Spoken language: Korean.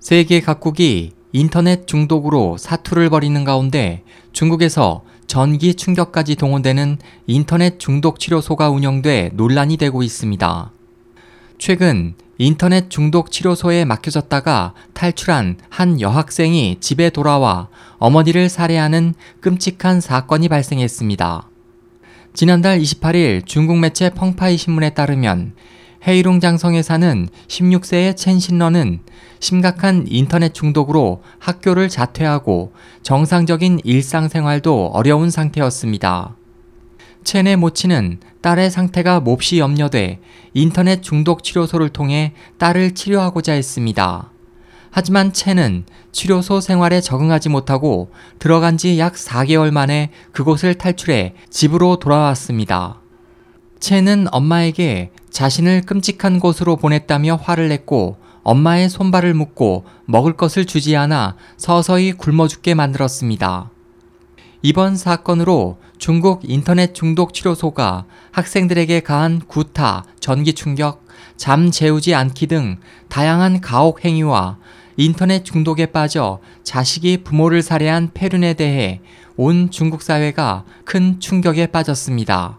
세계 각국이 인터넷 중독으로 사투를 벌이는 가운데 중국에서 전기 충격까지 동원되는 인터넷 중독 치료소가 운영돼 논란이 되고 있습니다. 최근 인터넷 중독 치료소에 맡겨졌다가 탈출한 한 여학생이 집에 돌아와 어머니를 살해하는 끔찍한 사건이 발생했습니다. 지난달 28일 중국 매체 펑파이 신문에 따르면 헤이룽 장성에 사는 16세의 첸 신러는 심각한 인터넷 중독으로 학교를 자퇴하고 정상적인 일상생활도 어려운 상태였습니다. 첸의 모친은 딸의 상태가 몹시 염려돼 인터넷 중독 치료소를 통해 딸을 치료하고자 했습니다. 하지만 첸은 치료소 생활에 적응하지 못하고 들어간 지 약 4개월 만에 그곳을 탈출해 집으로 돌아왔습니다. 첸은 엄마에게 자신을 끔찍한 곳으로 보냈다며 화를 냈고 엄마의 손발을 묶고 먹을 것을 주지 않아 서서히 굶어 죽게 만들었습니다. 이번 사건으로 중국 인터넷 중독 치료소가 학생들에게 가한 구타, 전기 충격, 잠 재우지 않기 등 다양한 가혹 행위와 인터넷 중독에 빠져 자식이 부모를 살해한 폐륜에 대해 온 중국 사회가 큰 충격에 빠졌습니다.